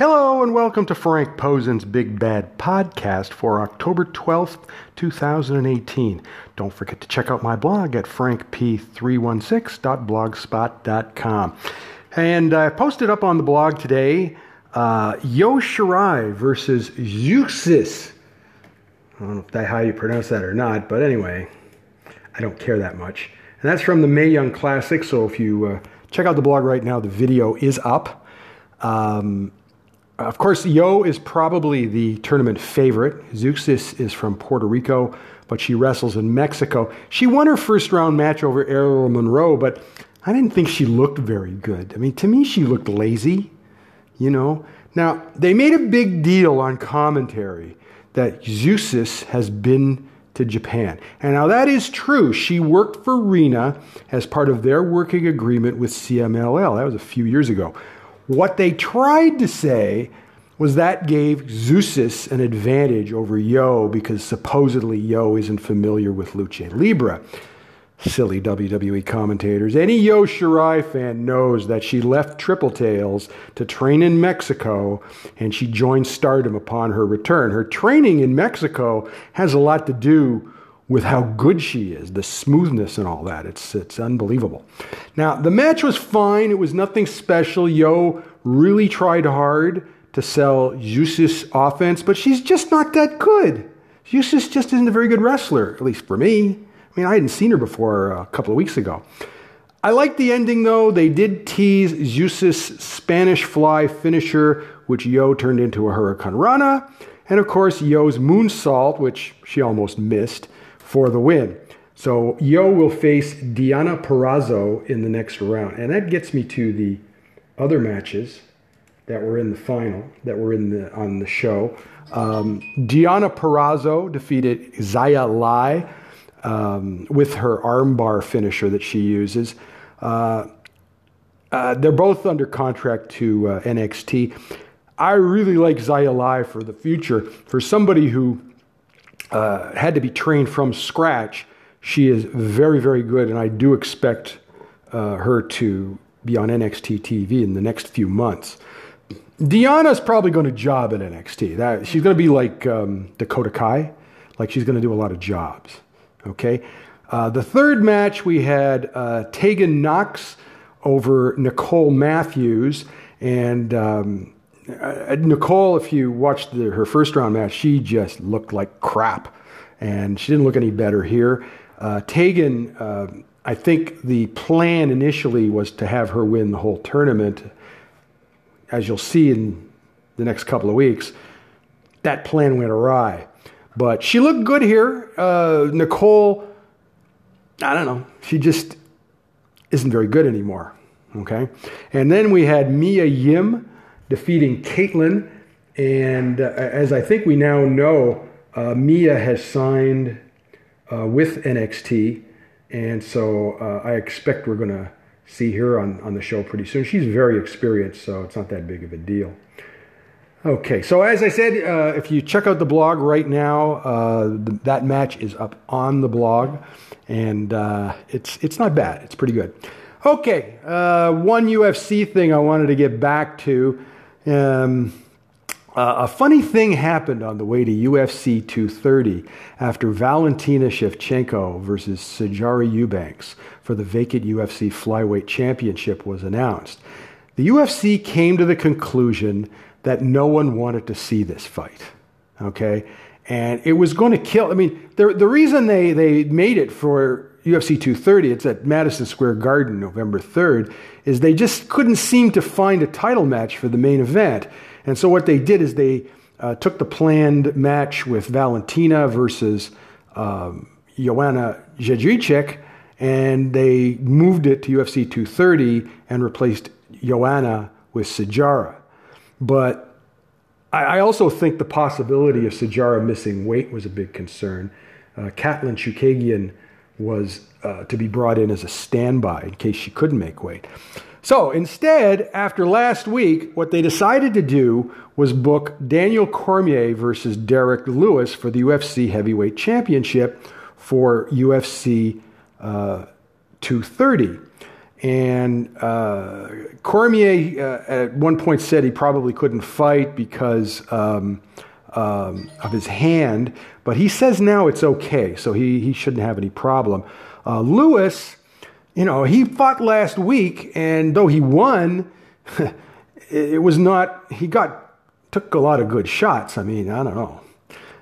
Hello and welcome to Frank Posen's Big Bad Podcast for October 12th, 2018. Don't forget to check out my blog at frankp316.blogspot.com. And I posted up on the blog today uh, Io Shirai versus Zeuxis. I don't know if that how you pronounce that or not, but anyway, I don't care that much. And that's from the Mae Young Classic, so if you uh, check out the blog right now, the video is up. Um, of course, Yo is probably the tournament favorite. Zeuxis is from Puerto Rico, but she wrestles in Mexico. She won her first round match over Ariel Monroe, but I didn't think she looked very good. I mean, to me, she looked lazy, you know. Now, they made a big deal on commentary that Zeuxis has been to Japan. And now that is true. She worked for Reina as part of their working agreement with CMLL. That was a few years ago. What they tried to say was that gave Zeuxis an advantage over Io because supposedly Io isn't familiar with Lucha Libre. Silly WWE commentators. Any Io Shirai fan knows that she left Triple Tails to train in Mexico and she joined Stardom upon her return. Her training in Mexico has a lot to do with how good she is, the smoothness and all that. It's, it's unbelievable. Now, the match was fine. It was nothing special. Yo really tried hard to sell Zeuxis offense, but she's just not that good. Zeuxis just isn't a very good wrestler, at least for me. I mean, I hadn't seen her before uh, a couple of weeks ago. I like the ending though. They did tease Zeuxis' Spanish fly finisher, which Yo turned into a Hurricanrana, and of course Io's moonsault, which she almost missed for the win. So Yo will face Deonna Purrazzo in the next round. And that gets me to the other matches that were in the final, that were in the on the show. Um, Deonna Purrazzo defeated Xia Li um, with her armbar finisher that she uses. Uh, uh, they're both under contract to uh, NXT. I really like Xia Li for the future. For somebody who uh, had to be trained from scratch. She is very, very good, and I do expect uh, her to be on NXT TV in the next few months. Deonna's probably going to job at NXT. That, she's going to be like um, Dakota Kai, like she's going to do a lot of jobs. Okay. Uh, the third match we had uh, Tegan Nox over Nicole Matthews, and um, uh, Nicole, if you watched the, her first round match, she just looked like crap, and she didn't look any better here. Uh, Tegan, uh, I think the plan initially was to have her win the whole tournament. As you'll see in the next couple of weeks, that plan went awry. But she looked good here. Uh, Nicole, I don't know, she just isn't very good anymore. Okay, and then we had Mia Yim defeating Kaitlyn. And uh, as I think we now know, uh, Mia has signed uh, with NXT. And so uh, I expect we're going to see her on, on the show pretty soon. She's very experienced, so it's not that big of a deal. Okay, so as I said, uh, if you check out the blog right now, uh, the, that match is up on the blog, and it's it's not bad. It's pretty good. Okay, one UFC thing I wanted to get back to. Um, uh, a funny thing happened on the way to UFC 230 after Valentina Shevchenko versus Sijara Eubanks for the vacant UFC flyweight championship was announced. The UFC came to the conclusion that no one wanted to see this fight. Okay? And it was going to kill. I mean, the, the reason they, they made it for UFC 230, it's at Madison Square Garden November 3rd, is they just couldn't seem to find a title match for the main event. And so what they did is they uh, took the planned match with Valentina versus um, Joanna Jędrzejczyk, and they moved it to UFC 230 and replaced Joanna with Sijara. But I, also think the possibility of Sijara missing weight was a big concern. Uh, Katlyn Chookagian was uh, to be brought in as a standby in case she couldn't make weight. So instead, after last week, what they decided to do was book Daniel Cormier versus Derrick Lewis for the UFC Heavyweight Championship for UFC uh, 230. And uh, Cormier uh, at one point said he probably couldn't fight because um, um, of his hand, but he says now it's okay, so he, he shouldn't have any problem. Uh, Lewis, you know, he fought last week, and though he won, it was not, he got, took a lot of good shots. I mean, I don't know.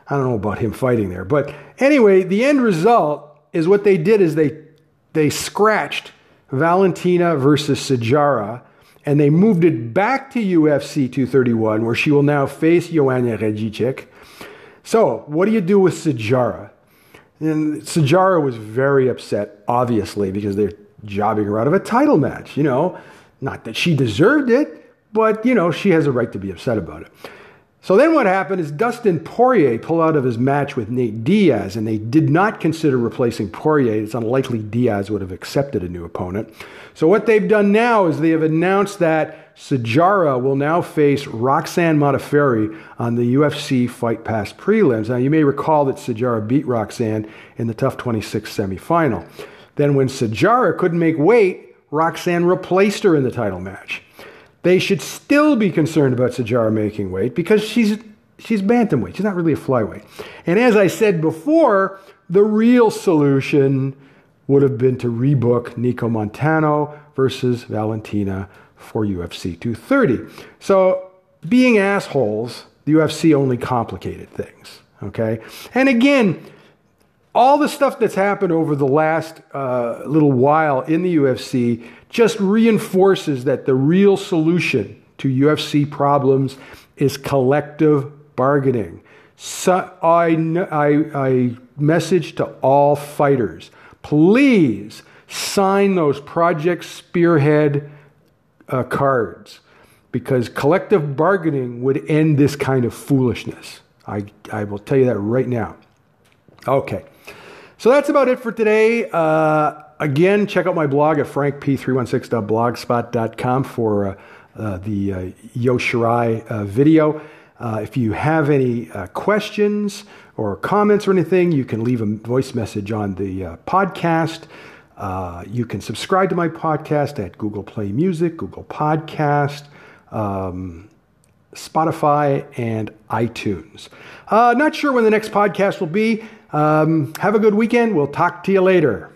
I don't know about him fighting there. But anyway, the end result is what they did is they, they scratched Valentina versus Sijara, and they moved it back to UFC 231, where she will now face Joanna Jędrzejczyk. So, what do you do with Sijara? And Sijara was very upset, obviously, because they're jobbing her out of a title match. You know, not that she deserved it, but, you know, she has a right to be upset about it. So then what happened is Dustin Poirier pulled out of his match with Nate Diaz, and they did not consider replacing Poirier. It's unlikely Diaz would have accepted a new opponent. So what they've done now is they have announced that Sijara will now face Roxanne Modafferi on the UFC Fight Pass prelims. Now you may recall that Sijara beat Roxanne in the TUF 26 semifinal. Then when Sijara couldn't make weight, Roxanne replaced her in the title match. They should still be concerned about Sijara making weight because she's she's bantamweight. She's not really a flyweight. And as I said before, the real solution would have been to rebook Nicco Montaño versus Valentina for UFC 230. So, being assholes, the UFC only complicated things. Okay? And again, all the stuff that's happened over the last uh, little while in the UFC just reinforces that the real solution to UFC problems is collective bargaining. So I, I, I message to all fighters please sign those Project Spearhead uh, cards because collective bargaining would end this kind of foolishness. I, I will tell you that right now. Okay. So that's about it for today. Uh, again, check out my blog at frankp316.blogspot.com for uh, uh, the uh, uh, video. Uh, if you have any uh, questions or comments or anything, you can leave a voice message on the podcast. you can subscribe to my podcast at Google Play Music, Google Podcast, um, Spotify, and iTunes. not sure when the next podcast will be. Um, have a good weekend. We'll talk to you later.